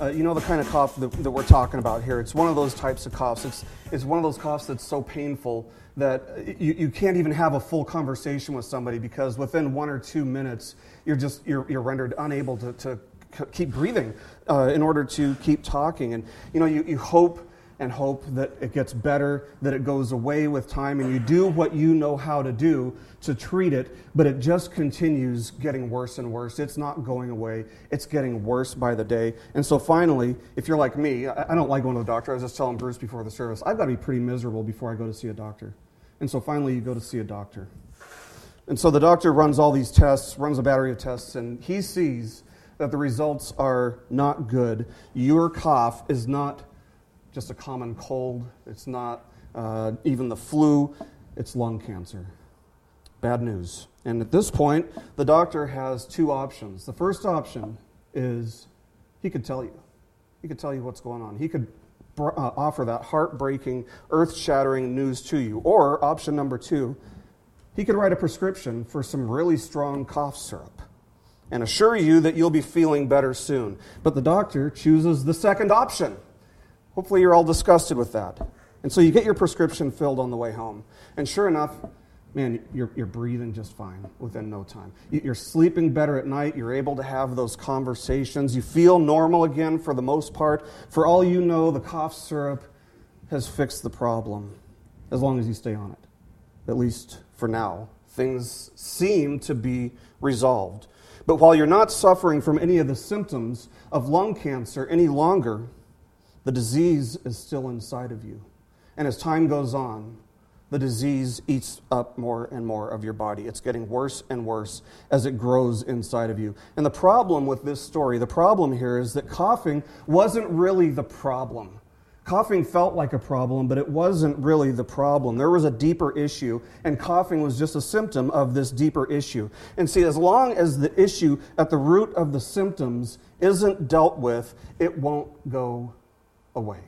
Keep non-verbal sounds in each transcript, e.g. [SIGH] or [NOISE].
Uh, you know the kind of cough that, that, we're talking about here. It's one of those types of coughs. It's, it's one of those coughs that's so painful that you, you can't even have a full conversation with somebody because within one or two minutes, you're just you're, you're rendered unable to, to keep breathing uh, in order to keep talking. And you know, you, you hope and hope that it gets better, that it goes away with time, and you do what you know how to do to treat it, but it just continues getting worse and worse. It's not going away, it's getting worse by the day. And so finally, if you're like me, I don't like going to the doctor. I was just telling Bruce before the service, I've got to be pretty miserable before I go to see a doctor. And so finally, you go to see a doctor. And so the doctor runs all these tests, runs a battery of tests, and he sees that the results are not good. Your cough is not just a common cold, it's not uh, even the flu, it's lung cancer. Bad news. And at this point, the doctor has two options. The first option is he could tell you. He could tell you what's going on. He could uh, offer that heartbreaking, earth shattering news to you. Or option number two, he could write a prescription for some really strong cough syrup and assure you that you'll be feeling better soon. But the doctor chooses the second option. Hopefully, you're all disgusted with that. And so you get your prescription filled on the way home. And sure enough, man, you're, you're breathing just fine within no time. You're sleeping better at night. You're able to have those conversations. You feel normal again for the most part. For all you know, the cough syrup has fixed the problem as long as you stay on it. At least for now. Things seem to be resolved. But while you're not suffering from any of the symptoms of lung cancer any longer, the disease is still inside of you. And as time goes on, the disease eats up more and more of your body. It's getting worse and worse as it grows inside of you. And the problem with this story, the problem here is that coughing wasn't really the problem. Coughing felt like a problem, but it wasn't really the problem. There was a deeper issue, and coughing was just a symptom of this deeper issue. And see, as long as the issue at the root of the symptoms isn't dealt with, it won't go away.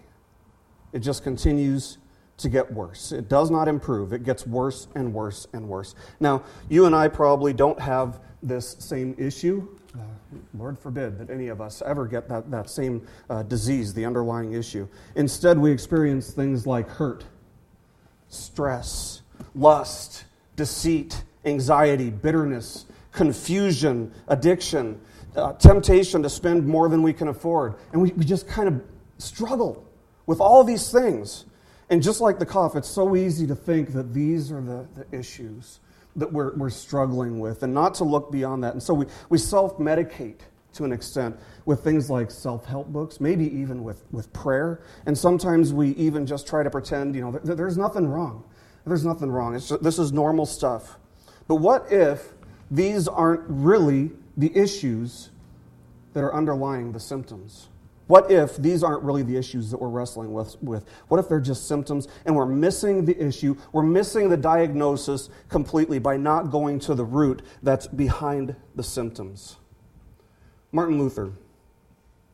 It just continues to get worse. It does not improve. It gets worse and worse and worse. Now, you and I probably don't have this same issue. Uh, Lord forbid that any of us ever get that, that same uh, disease, the underlying issue. Instead, we experience things like hurt, stress, lust, deceit, anxiety, bitterness, confusion, addiction, uh, temptation to spend more than we can afford. And we, we just kind of struggle with all these things. And just like the cough, it's so easy to think that these are the, the issues that we're, we're struggling with and not to look beyond that. And so we, we self medicate to an extent with things like self help books, maybe even with, with prayer. And sometimes we even just try to pretend, you know, th- there's nothing wrong. There's nothing wrong. Just, this is normal stuff. But what if these aren't really the issues that are underlying the symptoms? What if these aren't really the issues that we're wrestling with, with? What if they're just symptoms and we're missing the issue? We're missing the diagnosis completely by not going to the root that's behind the symptoms. Martin Luther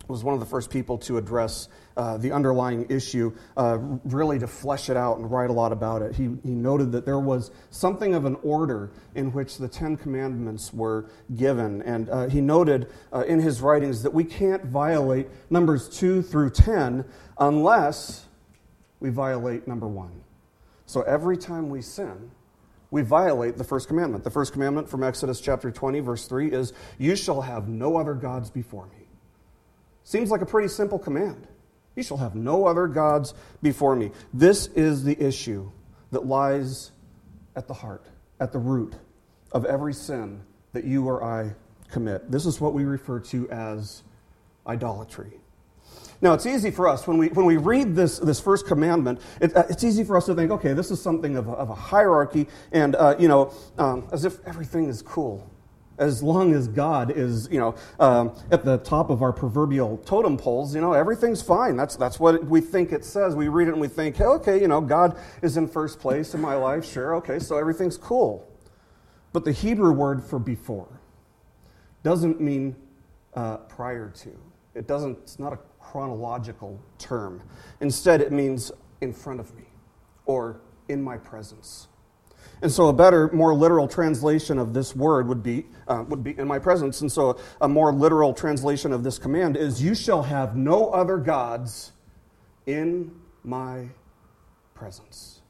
was one of the first people to address uh, the underlying issue, uh, really to flesh it out and write a lot about it. He, he noted that there was something of an order in which the Ten Commandments were given. And uh, he noted uh, in his writings that we can't violate numbers 2 through 10 unless we violate number 1. So every time we sin, we violate the first commandment. The first commandment from Exodus chapter 20, verse 3 is, You shall have no other gods before me. Seems like a pretty simple command. You shall have no other gods before me. This is the issue that lies at the heart, at the root of every sin that you or I commit. This is what we refer to as idolatry. Now, it's easy for us, when we, when we read this, this first commandment, it, uh, it's easy for us to think, okay, this is something of a, of a hierarchy, and, uh, you know, um, as if everything is cool as long as God is, you know, um, at the top of our proverbial totem poles, you know, everything's fine. That's, that's what we think it says. We read it and we think, hey, okay, you know, God is in first place in my life. Sure, okay, so everything's cool. But the Hebrew word for before doesn't mean uh, prior to. It doesn't, it's not a chronological term. Instead, it means in front of me or in my presence. And so, a better, more literal translation of this word would be, uh, would be in my presence. And so, a more literal translation of this command is, You shall have no other gods in my presence.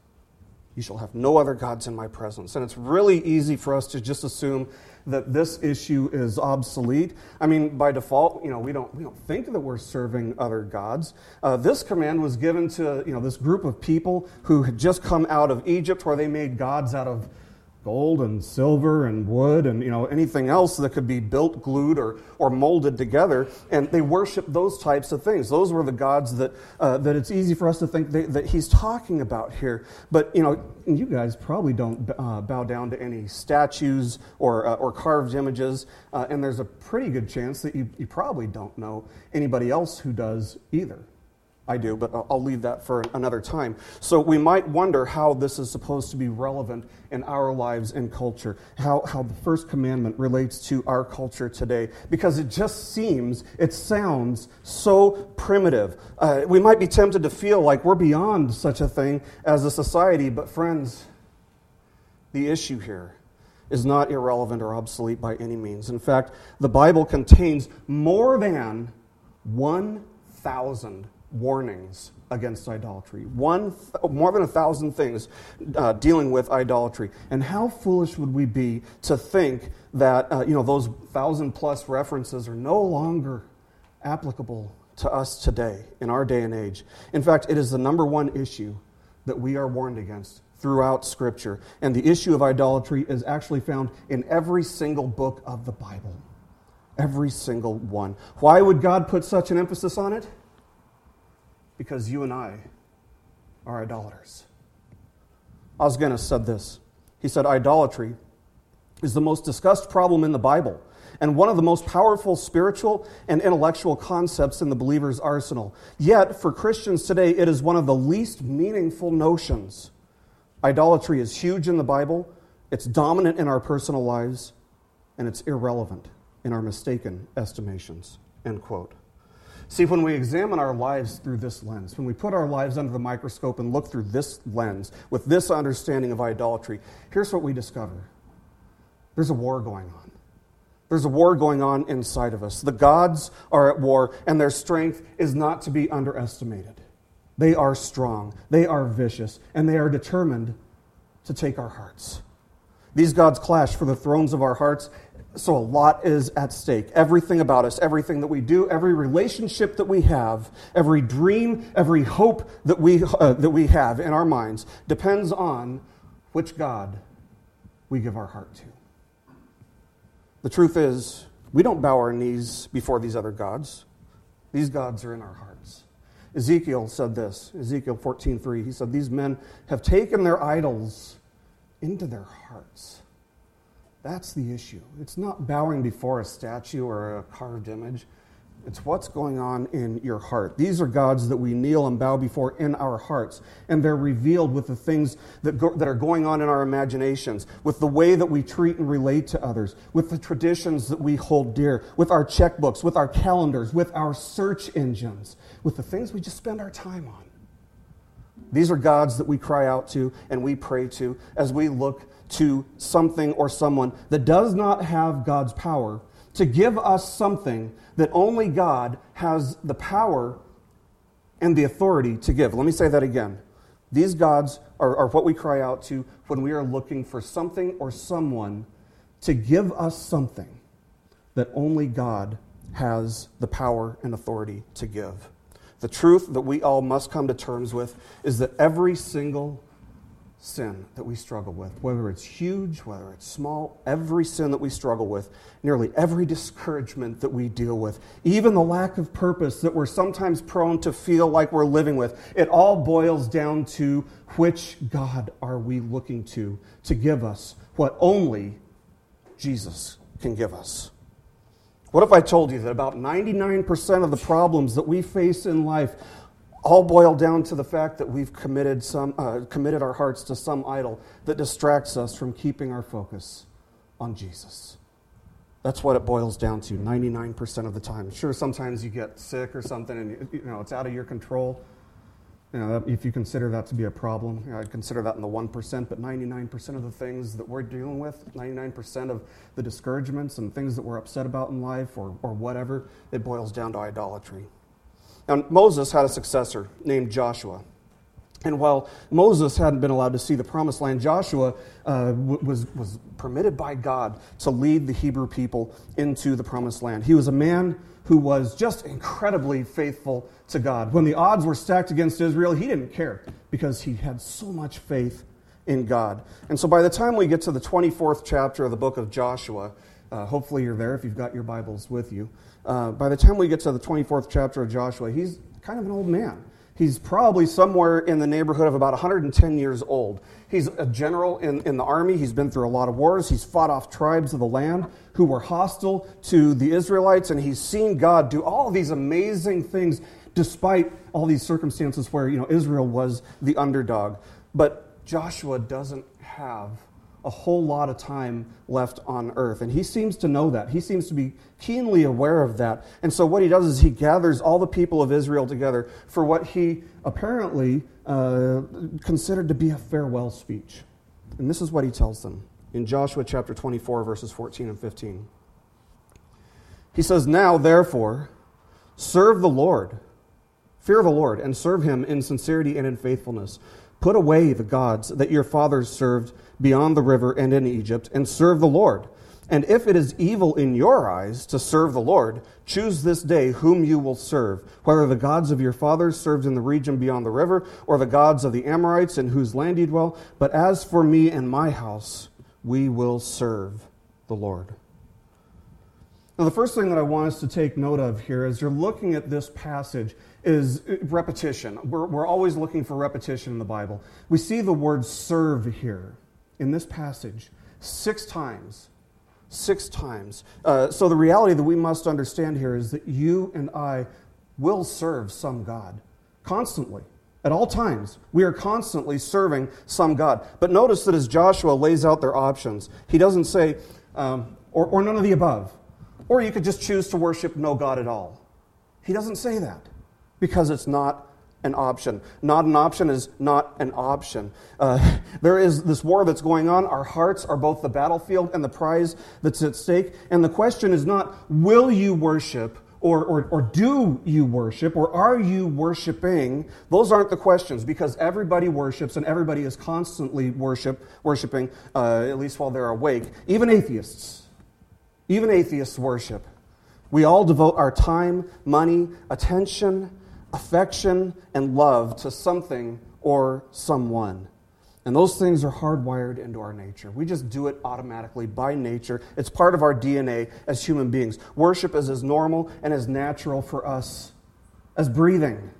You shall have no other gods in my presence. And it's really easy for us to just assume that this issue is obsolete. I mean, by default, you know, we don't, we don't think that we're serving other gods. Uh, this command was given to, you know, this group of people who had just come out of Egypt where they made gods out of gold and silver and wood and you know anything else that could be built glued or, or molded together. And they worship those types of things. Those were the gods that, uh, that it's easy for us to think they, that he's talking about here. But you know you guys probably don't uh, bow down to any statues or, uh, or carved images. Uh, and there's a pretty good chance that you, you probably don't know anybody else who does either I do, but I'll leave that for another time. So we might wonder how this is supposed to be relevant in our lives and culture, how, how the first commandment relates to our culture today, because it just seems, it sounds so primitive. Uh, we might be tempted to feel like we're beyond such a thing as a society, but friends, the issue here is not irrelevant or obsolete by any means. In fact, the Bible contains more than 1,000 warnings against idolatry. One, more than a thousand things uh, dealing with idolatry. And how foolish would we be to think that uh, you know those thousand plus references are no longer applicable to us today in our day and age. In fact, it is the number one issue that we are warned against throughout Scripture. And the issue of idolatry is actually found in every single book of the Bible. Every single one. Why would God put such an emphasis on it? Because you and I are idolaters. Os said this. He said, Idolatry is the most discussed problem in the Bible and one of the most powerful spiritual and intellectual concepts in the believer's arsenal. Yet, for Christians today, it is one of the least meaningful notions. Idolatry is huge in the Bible, it's dominant in our personal lives, and it's irrelevant in our mistaken estimations. End quote. See, when we examine our lives through this lens, when we put our lives under the microscope and look through this lens with this understanding of idolatry, here's what we discover there's a war going on. There's a war going on inside of us. The gods are at war, and their strength is not to be underestimated. They are strong, they are vicious, and they are determined to take our hearts. These gods clash for the thrones of our hearts, so a lot is at stake. Everything about us, everything that we do, every relationship that we have, every dream, every hope that we, uh, that we have in our minds depends on which God we give our heart to. The truth is, we don't bow our knees before these other gods. These gods are in our hearts. Ezekiel said this, Ezekiel 14:3. He said, "These men have taken their idols into their hearts." That's the issue. It's not bowing before a statue or a carved image. It's what's going on in your heart. These are gods that we kneel and bow before in our hearts, and they're revealed with the things that, go, that are going on in our imaginations, with the way that we treat and relate to others, with the traditions that we hold dear, with our checkbooks, with our calendars, with our search engines, with the things we just spend our time on. These are gods that we cry out to and we pray to as we look to something or someone that does not have God's power to give us something that only God has the power and the authority to give. Let me say that again. These gods are, are, what we cry out to when we are looking for something or someone to give us something that only God has the power and authority to give. The truth that we all must come to terms with is that every single sin that we struggle with, whether it's huge, whether it's small, every sin that we struggle with, nearly every discouragement that we deal with, even the lack of purpose that we're sometimes prone to feel like we're living with, it all boils down to which God are we looking to to give us what only Jesus can give us. What if I told you that about 99% of the problems that we face in life all boil down to the fact that we've committed, some, uh, committed our hearts to some idol that distracts us from keeping our focus on Jesus. That's what it boils down to 99% of the time. Sure, sometimes you get sick or something and you know, it's out of your control. You know, if you consider that to be a problem, you know, I'd consider that in the 1%, but 99% of the things that we're dealing with, 99% of the discouragements and things that we're upset about in life or, or whatever, it boils down to idolatry. Now, Moses had a successor named Joshua. And while Moses hadn't been allowed to see the promised land, Joshua uh, was, was permitted by God to lead the Hebrew people into the promised land. He was a man who was just incredibly faithful to God. When the odds were stacked against Israel, he didn't care because he had so much faith in God. And so by the time we get to the 24th chapter of the book of Joshua, uh, hopefully you're there if you've got your Bibles with you. Uh, by the time we get to the 24th chapter of Joshua, he's kind of an old man. He's probably somewhere in the neighborhood of about 110 years old. He's a general in, in the army. He's been through a lot of wars. He's fought off tribes of the land who were hostile to the Israelites, and he's seen God do all these amazing things despite all these circumstances where you know, Israel was the underdog. But Joshua doesn't have a whole lot of time left on earth. And he seems to know that. He seems to be keenly aware of that. And so what he does is he gathers all the people of Israel together for what he apparently uh, considered to be a farewell speech. And this is what he tells them in Joshua chapter 24, verses 14 and 15. He says, Now, therefore, serve the Lord, fear the Lord, and serve him in sincerity and in faithfulness. Put away the gods that your fathers served beyond the river and in Egypt, and serve the Lord. And if it is evil in your eyes to serve the Lord, choose this day whom you will serve, whether the gods of your fathers served in the region beyond the river, or the gods of the Amorites in whose land you dwell. But as for me and my house, we will serve the Lord. Now, the first thing that I want us to take note of here as you're looking at this passage is repetition. We're, we're always looking for repetition in the Bible. We see the word serve here in this passage six times. Six times. Uh, so the reality that we must understand here is that you and I will serve some God constantly. At all times, we are constantly serving some God. But notice that as Joshua lays out their options, he doesn't say, um, or, or none of the above, or you could just choose to worship no God at all. He doesn't say that because it's not an option. Not an option is not an option. Uh, [LAUGHS] there is this war that's going on. Our hearts are both the battlefield and the prize that's at stake. And the question is not, will you worship? Or, or, or do you worship or are you worshiping? Those aren't the questions because everybody worships and everybody is constantly worship, worshiping, uh, at least while they're awake. Even atheists. Even atheists worship. We all devote our time, money, attention, affection, and love to something or someone. And those things are hardwired into our nature. We just do it automatically by nature. It's part of our DNA as human beings. Worship is as normal and as natural for us as breathing.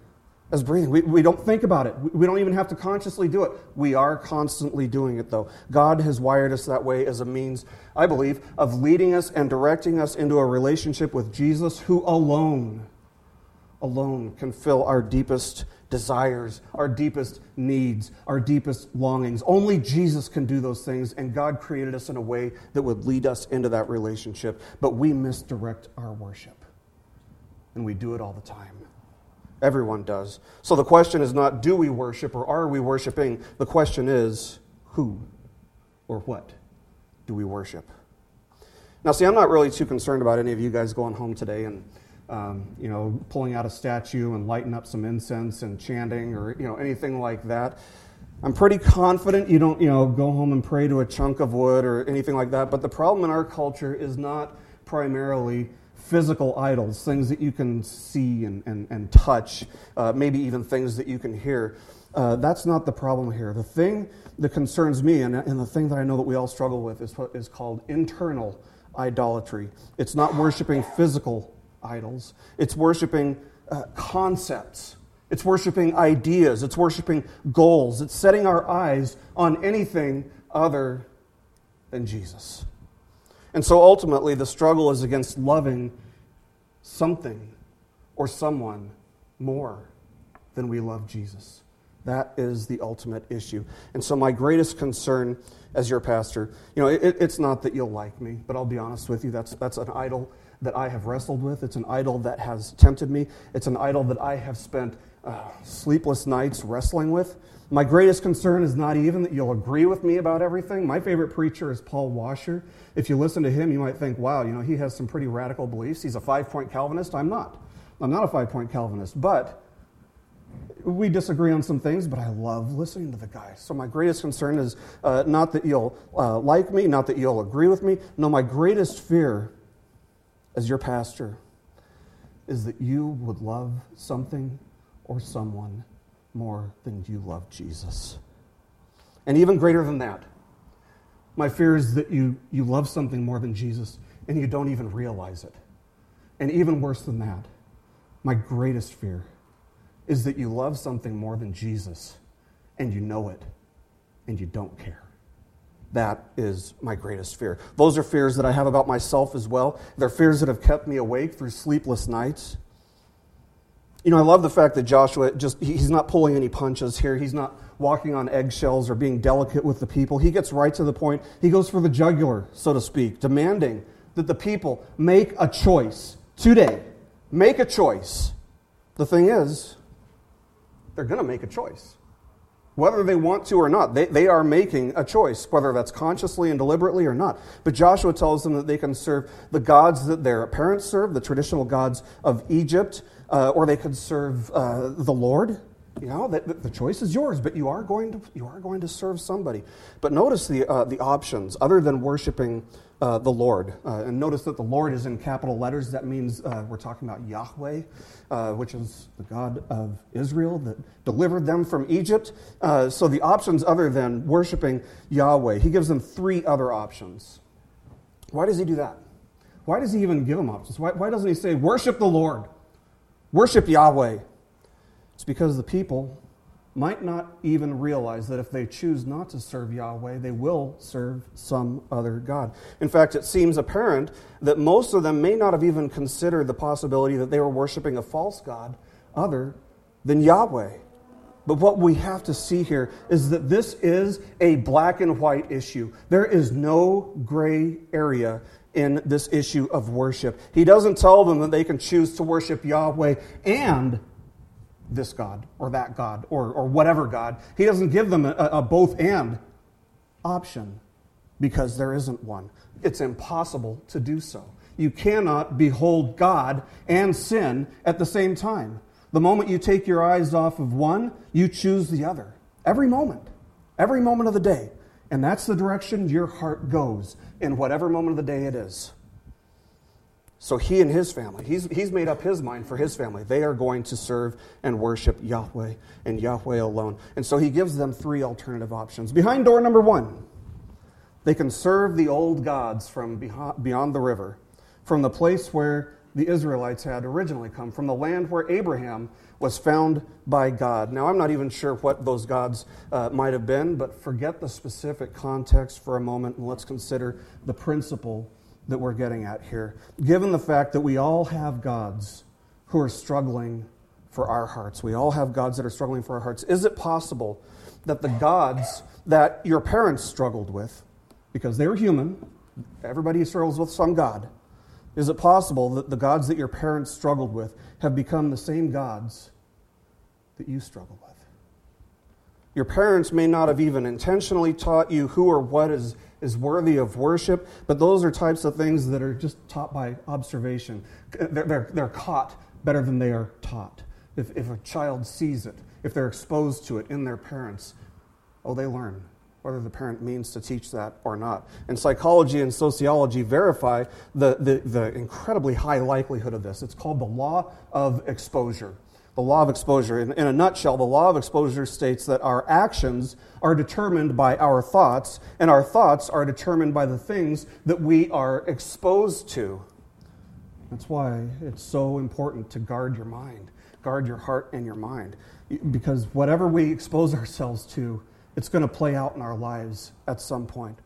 As breathing. We, we don't think about it. We don't even have to consciously do it. We are constantly doing it, though. God has wired us that way as a means, I believe, of leading us and directing us into a relationship with Jesus, who alone alone can fill our deepest desires, our deepest needs, our deepest longings. Only Jesus can do those things, and God created us in a way that would lead us into that relationship. But we misdirect our worship, and we do it all the time. Everyone does. So the question is not do we worship or are we worshiping? The question is who or what do we worship? Now, see, I'm not really too concerned about any of you guys going home today and um, you know, pulling out a statue and lighting up some incense and chanting or, you know, anything like that. I'm pretty confident you don't, you know, go home and pray to a chunk of wood or anything like that. But the problem in our culture is not primarily physical idols, things that you can see and, and, and touch, uh, maybe even things that you can hear. Uh, that's not the problem here. The thing that concerns me, and, and the thing that I know that we all struggle with, is what is called internal idolatry. It's not worshiping physical idols. It's worshiping uh, concepts. It's worshiping ideas. It's worshiping goals. It's setting our eyes on anything other than Jesus. And so ultimately, the struggle is against loving something or someone more than we love Jesus. That is the ultimate issue. And so, my greatest concern as your pastor, you know, it, it's not that you'll like me, but I'll be honest with you, that's, that's an idol that I have wrestled with. It's an idol that has tempted me. It's an idol that I have spent uh, sleepless nights wrestling with. My greatest concern is not even that you'll agree with me about everything. My favorite preacher is Paul Washer. If you listen to him, you might think, wow, you know, he has some pretty radical beliefs. He's a five point Calvinist. I'm not. I'm not a five point Calvinist. But we disagree on some things, but I love listening to the guy. So my greatest concern is uh, not that you'll uh, like me, not that you'll agree with me. No, my greatest fear as your pastor is that you would love something or someone more than you love Jesus. And even greater than that, my fear is that you, you love something more than Jesus and you don't even realize it. And even worse than that, my greatest fear is that you love something more than Jesus and you know it and you don't care. That is my greatest fear. Those are fears that I have about myself as well. They're fears that have kept me awake through sleepless nights. You know, I love the fact that Joshua just, he's not pulling any punches here. He's not walking on eggshells or being delicate with the people. He gets right to the point. He goes for the jugular, so to speak, demanding that the people make a choice today. Make a choice. The thing is, they're going to make a choice. Whether they want to or not, they, they are making a choice, whether that's consciously and deliberately or not. But Joshua tells them that they can serve the gods that their parents served, the traditional gods of Egypt, uh, or they could serve uh, the Lord. You know, the, the, choice is yours, but you are going to, you are going to serve somebody. But notice the, uh, the options, other than worshiping uh, the Lord. Uh, and notice that the Lord is in capital letters. That means uh, we're talking about Yahweh, uh, which is the God of Israel that delivered them from Egypt. Uh, so the options other than worshiping Yahweh, he gives them three other options. Why does he do that? Why does he even give them options? Why, why doesn't he say, worship the Lord, worship Yahweh? It's because the people might not even realize that if they choose not to serve Yahweh, they will serve some other God. In fact, it seems apparent that most of them may not have even considered the possibility that they were worshiping a false God other than Yahweh. But what we have to see here is that this is a black and white issue. There is no gray area in this issue of worship. He doesn't tell them that they can choose to worship Yahweh and this God or that God or, or whatever God. He doesn't give them a, a both and option because there isn't one. It's impossible to do so. You cannot behold God and sin at the same time. The moment you take your eyes off of one, you choose the other. Every moment. Every moment of the day. And that's the direction your heart goes in whatever moment of the day it is. So he and his family, he's, he's made up his mind for his family. They are going to serve and worship Yahweh and Yahweh alone. And so he gives them three alternative options. Behind door number one, they can serve the old gods from beyond the river, from the place where the Israelites had originally come, from the land where Abraham was found by God. Now, I'm not even sure what those gods uh, might have been, but forget the specific context for a moment and let's consider the principle that we're getting at here. Given the fact that we all have gods who are struggling for our hearts, we all have gods that are struggling for our hearts. Is it possible that the gods that your parents struggled with, because they were human, everybody struggles with some God, is it possible that the gods that your parents struggled with have become the same gods that you struggle with? Your parents may not have even intentionally taught you who or what is is worthy of worship, but those are types of things that are just taught by observation. They're, they're, they're caught better than they are taught. If, if a child sees it, if they're exposed to it in their parents, oh, they learn whether the parent means to teach that or not. And psychology and sociology verify the, the, the incredibly high likelihood of this. It's called the law of exposure the law of exposure. In, in, a nutshell, the law of exposure states that our actions are determined by our thoughts, and our thoughts are determined by the things that we are exposed to. That's why it's so important to guard your mind, guard your heart and your mind, because whatever we expose ourselves to, it's going to play out in our lives at some point.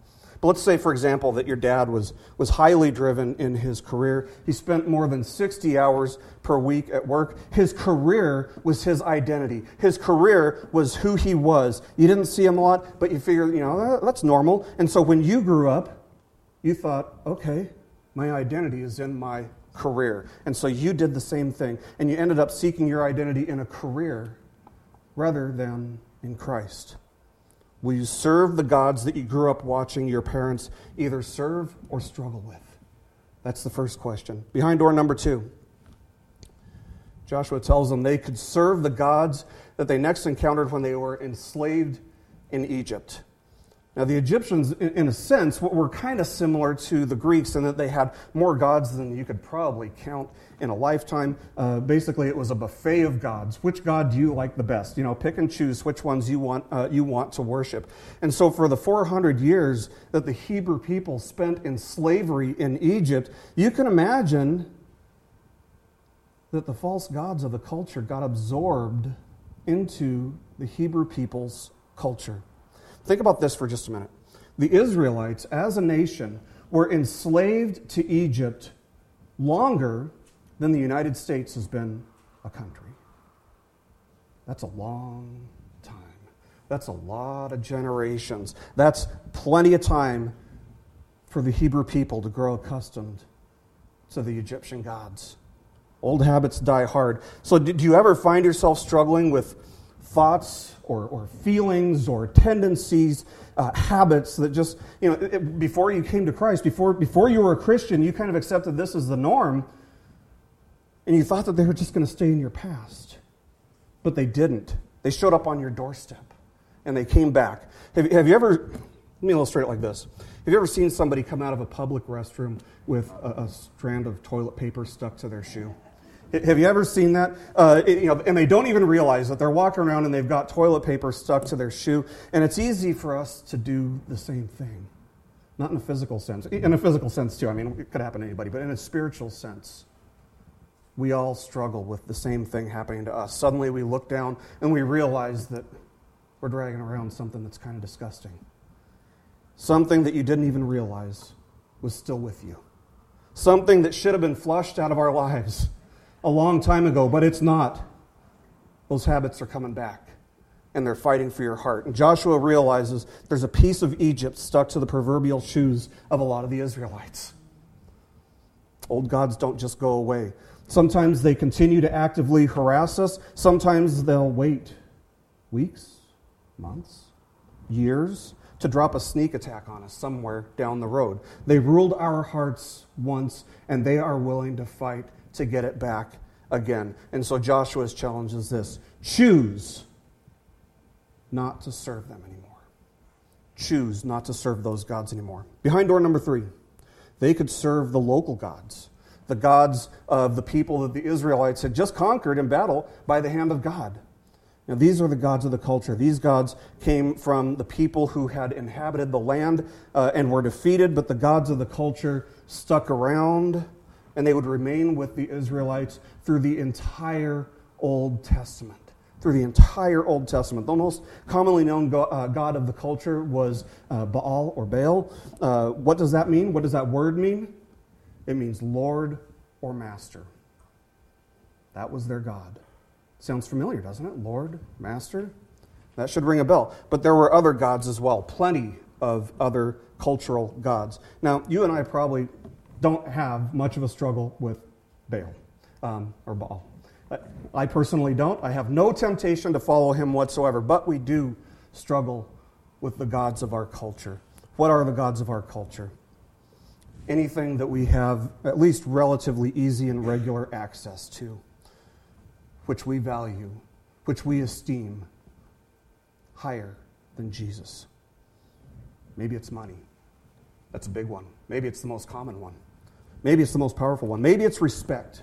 But let's say, for example, that your dad was, was highly driven in his career. He spent more than 60 hours per week at work. His career was his identity. His career was who he was. You didn't see him a lot, but you figured, you know, that's normal. And so when you grew up, you thought, okay, my identity is in my career. And so you did the same thing, and you ended up seeking your identity in a career rather than in Christ. Will you serve the gods that you grew up watching your parents either serve or struggle with? That's the first question. Behind door number two, Joshua tells them they could serve the gods that they next encountered when they were enslaved in Egypt. Now, the Egyptians, in a sense, were kind of similar to the Greeks in that they had more gods than you could probably count in a lifetime. Uh, basically, it was a buffet of gods. Which god do you like the best? You know, pick and choose which ones you want, uh, you want to worship. And so, for the 400 years that the Hebrew people spent in slavery in Egypt, you can imagine that the false gods of the culture got absorbed into the Hebrew people's culture. Think about this for just a minute. The Israelites, as a nation, were enslaved to Egypt longer than the United States has been a country. That's a long time. That's a lot of generations. That's plenty of time for the Hebrew people to grow accustomed to the Egyptian gods. Old habits die hard. So, do you ever find yourself struggling with thoughts or, or feelings or tendencies, uh, habits that just, you know, it, before you came to Christ, before, before you were a Christian, you kind of accepted this as the norm, and you thought that they were just going to stay in your past. But they didn't. They showed up on your doorstep, and they came back. Have, have you ever, let me illustrate it like this. Have you ever seen somebody come out of a public restroom with a, a strand of toilet paper stuck to their shoe? Have you ever seen that? Uh, you know, and they don't even realize that they're walking around and they've got toilet paper stuck to their shoe. And it's easy for us to do the same thing. Not in a physical sense. In a physical sense, too. I mean, it could happen to anybody, but in a spiritual sense, we all struggle with the same thing happening to us. Suddenly we look down and we realize that we're dragging around something that's kind of disgusting. Something that you didn't even realize was still with you. Something that should have been flushed out of our [LAUGHS] lives a long time ago, but it's not. Those habits are coming back and they're fighting for your heart. And Joshua realizes there's a piece of Egypt stuck to the proverbial shoes of a lot of the Israelites. Old gods don't just go away. Sometimes they continue to actively harass us, sometimes they'll wait weeks, months, years to drop a sneak attack on us somewhere down the road. They ruled our hearts once, and they are willing to fight to get it back again. And so Joshua's challenge is this choose not to serve them anymore. Choose not to serve those gods anymore. Behind door number three, they could serve the local gods, the gods of the people that the Israelites had just conquered in battle by the hand of God. Now, these are the gods of the culture. These gods came from the people who had inhabited the land uh, and were defeated, but the gods of the culture stuck around and they would remain with the Israelites through the entire Old Testament. Through the entire Old Testament. The most commonly known uh, God of the culture was uh, Baal or Baal. Uh, what does that mean? What does that word mean? It means Lord or Master. That was their God. Sounds familiar, doesn't it? Lord, Master? That should ring a bell. But there were other gods as well, plenty of other cultural gods. Now, you and I probably don't have much of a struggle with Baal um, or Baal. I personally don't. I have no temptation to follow him whatsoever, but we do struggle with the gods of our culture. What are the gods of our culture? Anything that we have at least relatively easy and regular access to, which we value, which we esteem higher than Jesus. Maybe it's money. That's a big one. Maybe it's the most common one. Maybe it's the most powerful one. Maybe it's respect.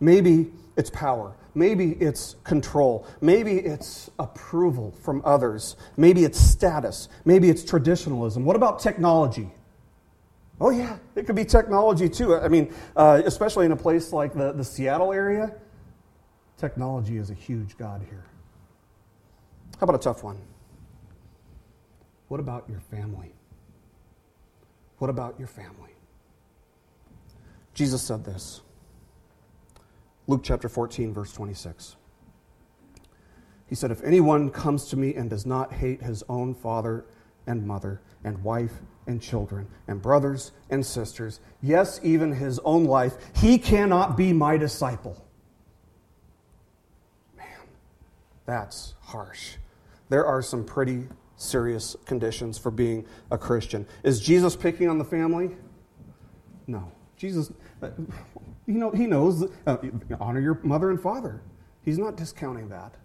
Maybe it's power. Maybe it's control. Maybe it's approval from others. Maybe it's status. Maybe it's traditionalism. What about technology? Oh, yeah, it could be technology too. I mean, uh, especially in a place like the, the Seattle area, technology is a huge God here. How about a tough one? What about your family? What about your family? Jesus said this Luke chapter 14, verse 26. He said, If anyone comes to me and does not hate his own father and mother and wife and children and brothers and sisters, yes, even his own life, he cannot be my disciple. Man, that's harsh. There are some pretty serious conditions for being a Christian. Is Jesus picking on the family? No. Jesus, uh, you know, he knows, uh, honor your mother and father. He's not discounting that.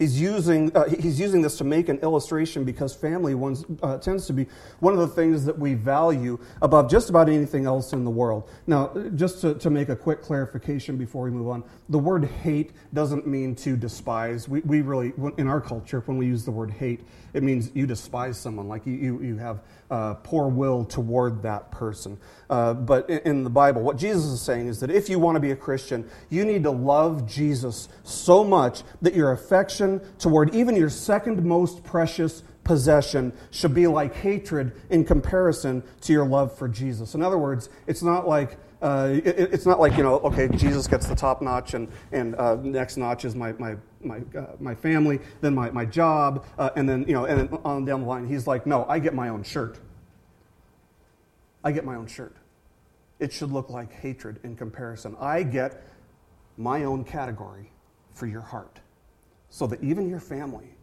He's using, uh, he's using this to make an illustration because family ones, uh, tends to be one of the things that we value above just about anything else in the world. Now, just to, to make a quick clarification before we move on, the word hate doesn't mean to despise. We, we really, in our culture, when we use the word hate, it means you despise someone, like you, you, you have uh, poor will toward that person. Uh, but in, in the Bible, what Jesus is saying is that if you want to be a Christian, you need to love Jesus so much that your affection toward even your second most precious possession should be like hatred in comparison to your love for Jesus. In other words, it's not like uh, it, it's not like you know, okay, Jesus gets the top notch, and and uh, next notch is my my my, uh, my family, then my, my job, uh, and then, you know, and then on down the line, he's like, no, I get my own shirt. I get my own shirt. It should look like hatred in comparison. I get my own category for your heart. So that even your family,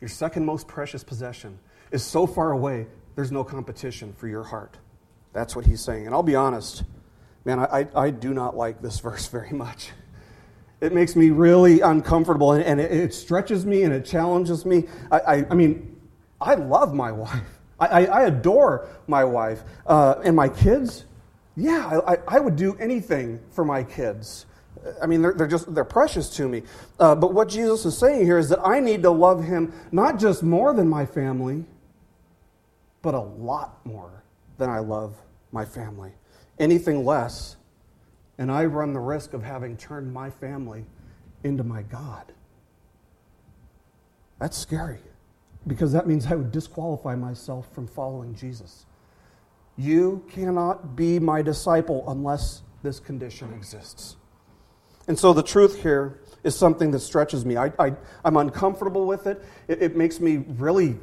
your second most precious possession, is so far away, there's no competition for your heart. That's what he's saying. And I'll be honest, man, I, I, I do not like this [LAUGHS] verse very much. It makes me really uncomfortable and, and it, it, stretches me and it challenges me. I, I, I mean, I love my wife. I, I adore my wife. Uh, and my kids, yeah, I, I would do anything for my kids. I mean, they're, they're just, they're precious to me. Uh, but what Jesus is saying here is that I need to love him not just more than my family, but a lot more than I love my family. Anything less and I run the risk of having turned my family into my God. That's scary because that means I would disqualify myself from following Jesus. You cannot be my disciple unless this condition exists. And so the truth here is something that stretches me. I, I, am uncomfortable with it. it. It makes me really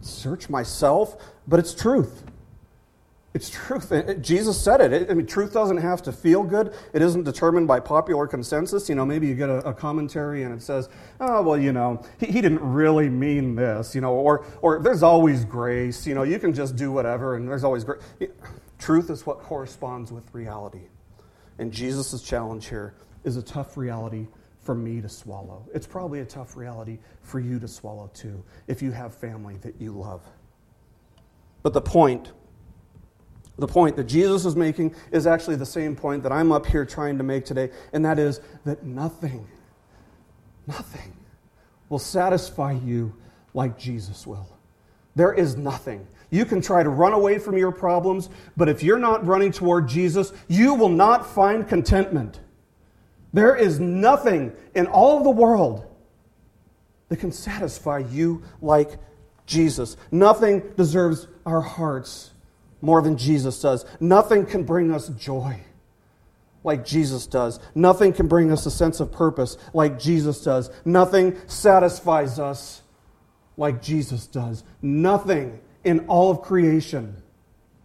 search myself, but it's truth. It's truth. Jesus said it. I mean, truth doesn't have to feel good. It isn't determined by popular consensus. You know, maybe you get a, a commentary and it says, oh, well, you know, he, he, didn't really mean this, you know, or, or there's always grace. You know, you can just do whatever and there's always grace. Truth is what corresponds with reality. And Jesus' challenge here is a tough reality for me to swallow. It's probably a tough reality for you to swallow too, if you have family that you love. But the point the point that Jesus is making is actually the same point that I'm up here trying to make today, and that is that nothing, nothing will satisfy you like Jesus will. There is nothing. You can try to run away from your problems, but if you're not running toward Jesus, you will not find contentment. There is nothing in all of the world that can satisfy you like Jesus. Nothing deserves our hearts more than Jesus does. Nothing can bring us joy like Jesus does. Nothing can bring us a sense of purpose like Jesus does. Nothing satisfies us like Jesus does. Nothing in all of creation.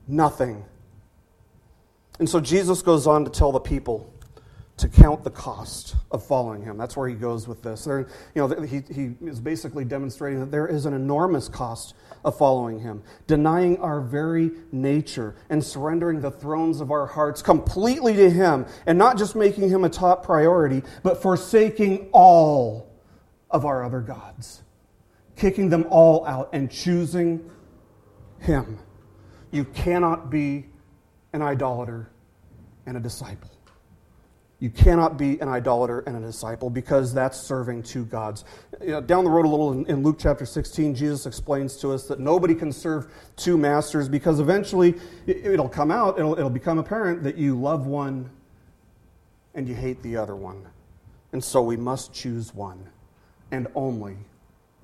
Nothing. And so Jesus goes on to tell the people to count the cost of following him. That's where he goes with this. There, you know, he, he is basically demonstrating that there is an enormous cost of following him, denying our very nature and surrendering the thrones of our hearts completely to him, and not just making him a top priority, but forsaking all of our other gods, kicking them all out and choosing him. You cannot be an idolater and a disciple. You cannot be an idolater and a disciple because that's serving two gods. You know, down the road a little in, in, Luke chapter 16, Jesus explains to us that nobody can serve two masters because eventually it, will come out, it'll, it'll become apparent that you love one and you hate the other one. And so we must choose one and only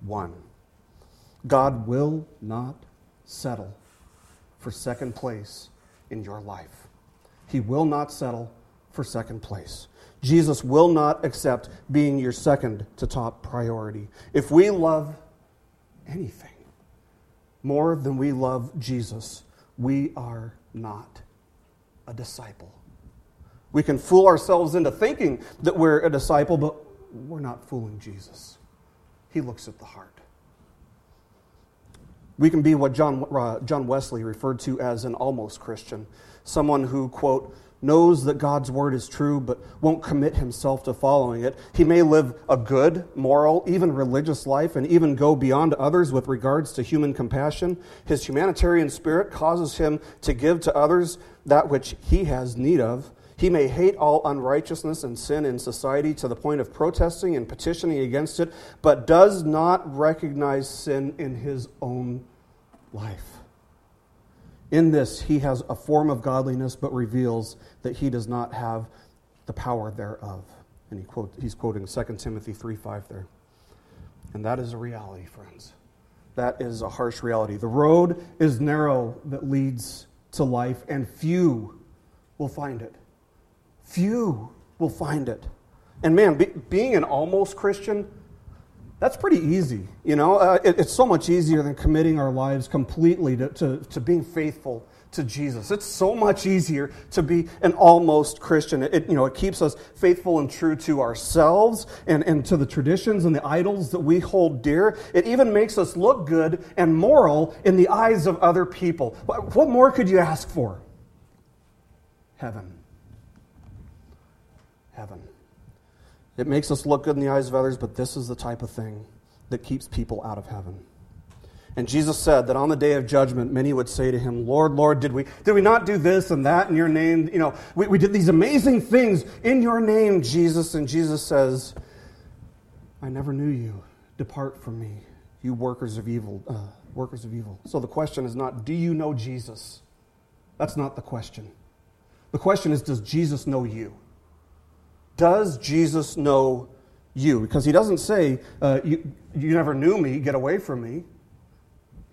one. God will not settle for second place in your life. He will not settle for second place. Jesus will not accept being your second to top priority. If we love anything, more than we love Jesus, we are not a disciple. We can fool ourselves into thinking that we're a disciple, but we're not fooling Jesus. He looks at the heart. We can be what John, uh, John Wesley referred to as an almost Christian, someone who, quote, knows that God's word is true but won't commit himself to following it. He may live a good, moral, even religious life and even go beyond others with regards to human compassion. His humanitarian spirit causes him to give to others that which he has need of. He may hate all unrighteousness and sin in society to the point of protesting and petitioning against it, but does not recognize sin in his own life. In this, he has a form of godliness, but reveals that he does not have the power thereof. And he quote, he's quoting 2 Timothy 3 5 there. And that is a reality, friends. That is a harsh reality. The road is narrow that leads to life, and few will find it. Few will find it. And man, be, being an almost Christian, that's pretty easy. You know, uh, it, it's so much easier than committing our lives completely to, to, to, being faithful to Jesus. It's so much easier to be an almost Christian. It, you know, it keeps us faithful and true to ourselves and, and to the traditions and the idols that we hold dear. It even makes us look good and moral in the eyes of other people. What more could you ask for? Heaven heaven. It makes us look good in the eyes of others, but this is the type of thing that keeps people out of heaven. And Jesus said that on the day of judgment, many would say to him, Lord, Lord, did we, did we not do this and that in your name? You know, we, we did these amazing things in your name, Jesus. And Jesus says, I never knew you. Depart from me, you workers of evil. Uh, workers of evil. So the question is not, do you know Jesus? That's not the question. The question is, does Jesus know you? Does Jesus know you? Because he doesn't say, uh, you, you never knew me, get away from me.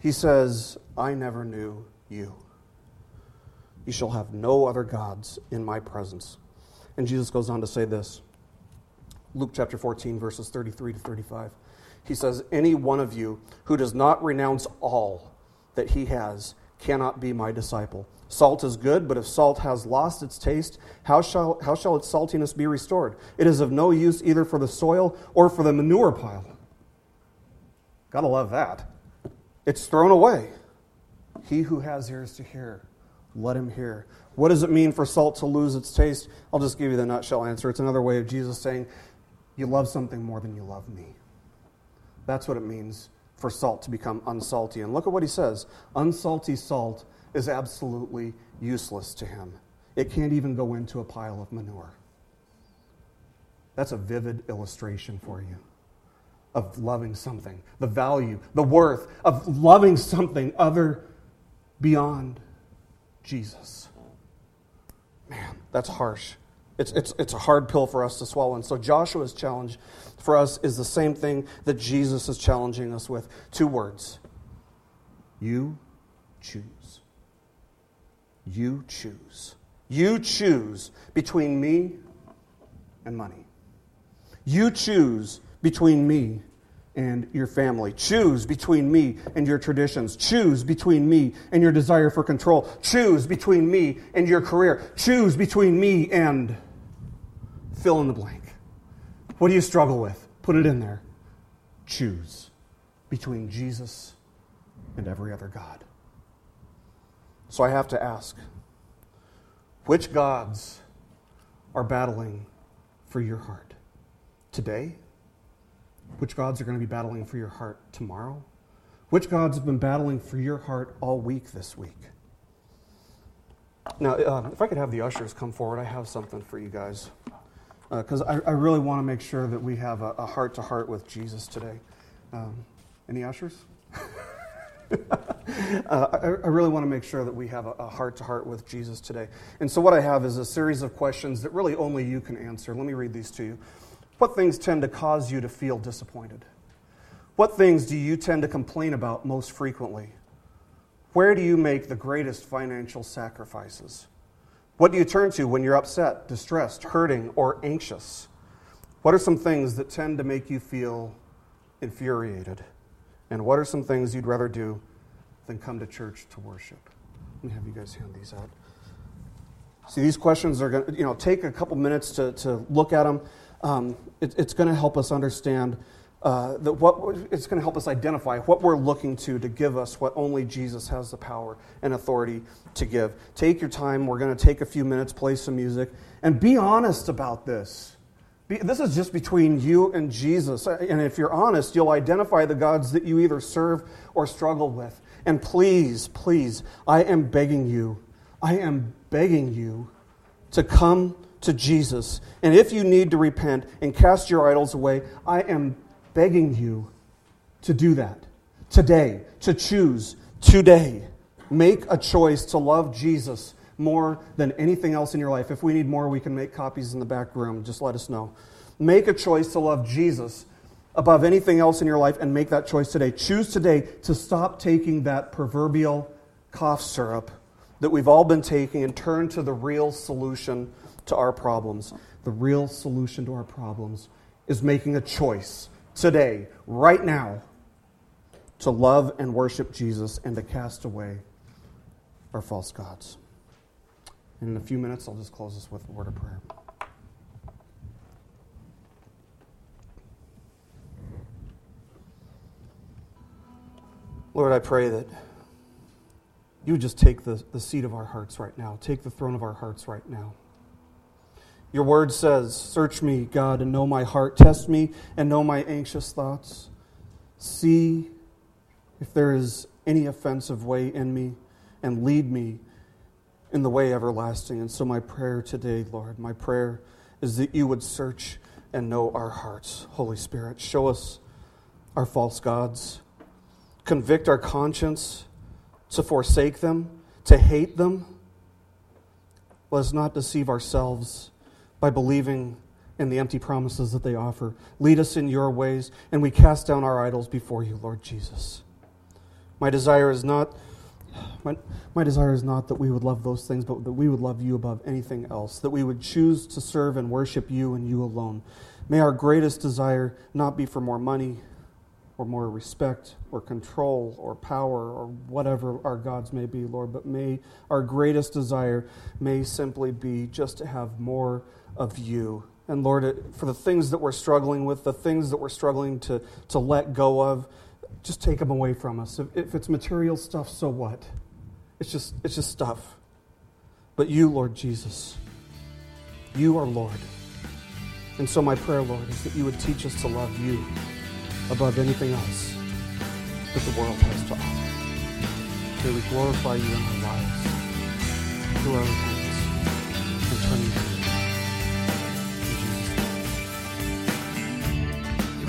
He says, I never knew you. You shall have no other gods in my presence. And Jesus goes on to say this Luke chapter 14, verses 33 to 35. He says, Any one of you who does not renounce all that he has cannot be my disciple. Salt is good, but if salt has lost its taste, how shall, how shall its saltiness be restored? It is of no use either for the soil or for the manure pile. Gotta love that. It's thrown away. He who has ears to hear, let him hear. What does it mean for salt to lose its taste? I'll just give you the nutshell answer. It's another way of Jesus saying, You love something more than you love me. That's what it means for salt to become unsalty. And look at what he says unsalty salt is absolutely useless to him. It can't even go into a pile of manure. That's a vivid illustration for you of loving something, the value, the worth of loving something other beyond Jesus. Man, that's harsh. It's, it's, it's a hard pill for us to swallow. And so Joshua's challenge for us is the same thing that Jesus is challenging us with two words You choose. You choose. You choose between me and money. You choose between me and your family. Choose between me and your traditions. Choose between me and your desire for control. Choose between me and your career. Choose between me and fill in the blank. What do you struggle with? Put it in there. Choose between Jesus and every other God. So I have to ask which gods are battling for your heart today? Which gods are going to be battling for your heart tomorrow? Which gods have been battling for your heart all week this week? Now, uh, if I could have the ushers come forward, I have something for you guys. Because uh, I, I, really want to make sure that we have a heart to heart with Jesus today. Um, any ushers? [LAUGHS] [LAUGHS] uh, I, I, really want to make sure that we have a heart to heart with Jesus today. And so, what I have is a series of questions that really only you can answer. Let me read these to you. What things tend to cause you to feel disappointed? What things do you tend to complain about most frequently? Where do you make the greatest financial sacrifices? What do you turn to when you're upset, distressed, hurting, or anxious? What are some things that tend to make you feel infuriated? And what are some things you'd rather do than come to church to worship? Let me have you guys hand these out. See, these questions are going to, you know, take a couple minutes to, to look at them. Um, it, it's going to help us understand uh, that what it's going to help us identify what we're looking to to give us what only Jesus has the power and authority to give. Take your time. We're going to take a few minutes, play some music, and be honest about this. This is just between you and Jesus. And if you're honest, you'll identify the gods that you either serve or struggle with. And please, please, I am begging you, I am begging you to come to Jesus. And if you need to repent and cast your idols away, I am begging you to do that today, to choose today. Make a choice to love Jesus more than anything else in your life. If we need more, we can make copies in the back room. Just let us know. Make a choice to love Jesus above anything else in your life and make that choice today. Choose today to stop taking that proverbial cough syrup that we've all been taking and turn to the real solution to our problems. The real solution to our problems is making a choice today, right now, to love and worship Jesus and to cast away our false gods. In a few minutes, I'll just close this with a word of prayer. Lord, I pray that you would just take the, the seat of our hearts right now, take the throne of our hearts right now. Your word says, Search me, God, and know my heart. Test me and know my anxious thoughts. See if there is any offensive way in me, and lead me in the way everlasting. And so, my prayer today, Lord, my prayer is that you would search and know our hearts. Holy Spirit, show us our false gods, convict our conscience to forsake them, to hate them. Let us not deceive ourselves by believing in the empty promises that they offer. Lead us in your ways, and we cast down our idols before you, Lord Jesus. My desire is not. [SIGHS] My, my desire is not that we would love those things, but that we would love you above anything else, that we would choose to serve and worship you and you alone. May our greatest desire not be for more money, or more respect or control or power or whatever our gods may be, Lord, but may our greatest desire may simply be just to have more of you. And Lord, for the things that we're struggling with, the things that we're struggling to, to let go of, just take them away from us. If, if it's material stuff, so what? It's just, it's just stuff. But you, Lord Jesus, you are Lord. And so my prayer, Lord, is that you would teach us to love you above anything else that the world has to offer. May we glorify you in our lives through our repentance and turning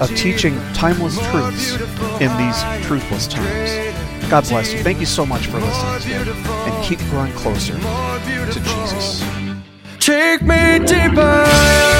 of teaching timeless truths in these truthless times. God bless you. Thank you so much for listening today, and keep growing closer to Jesus. Take me deeper.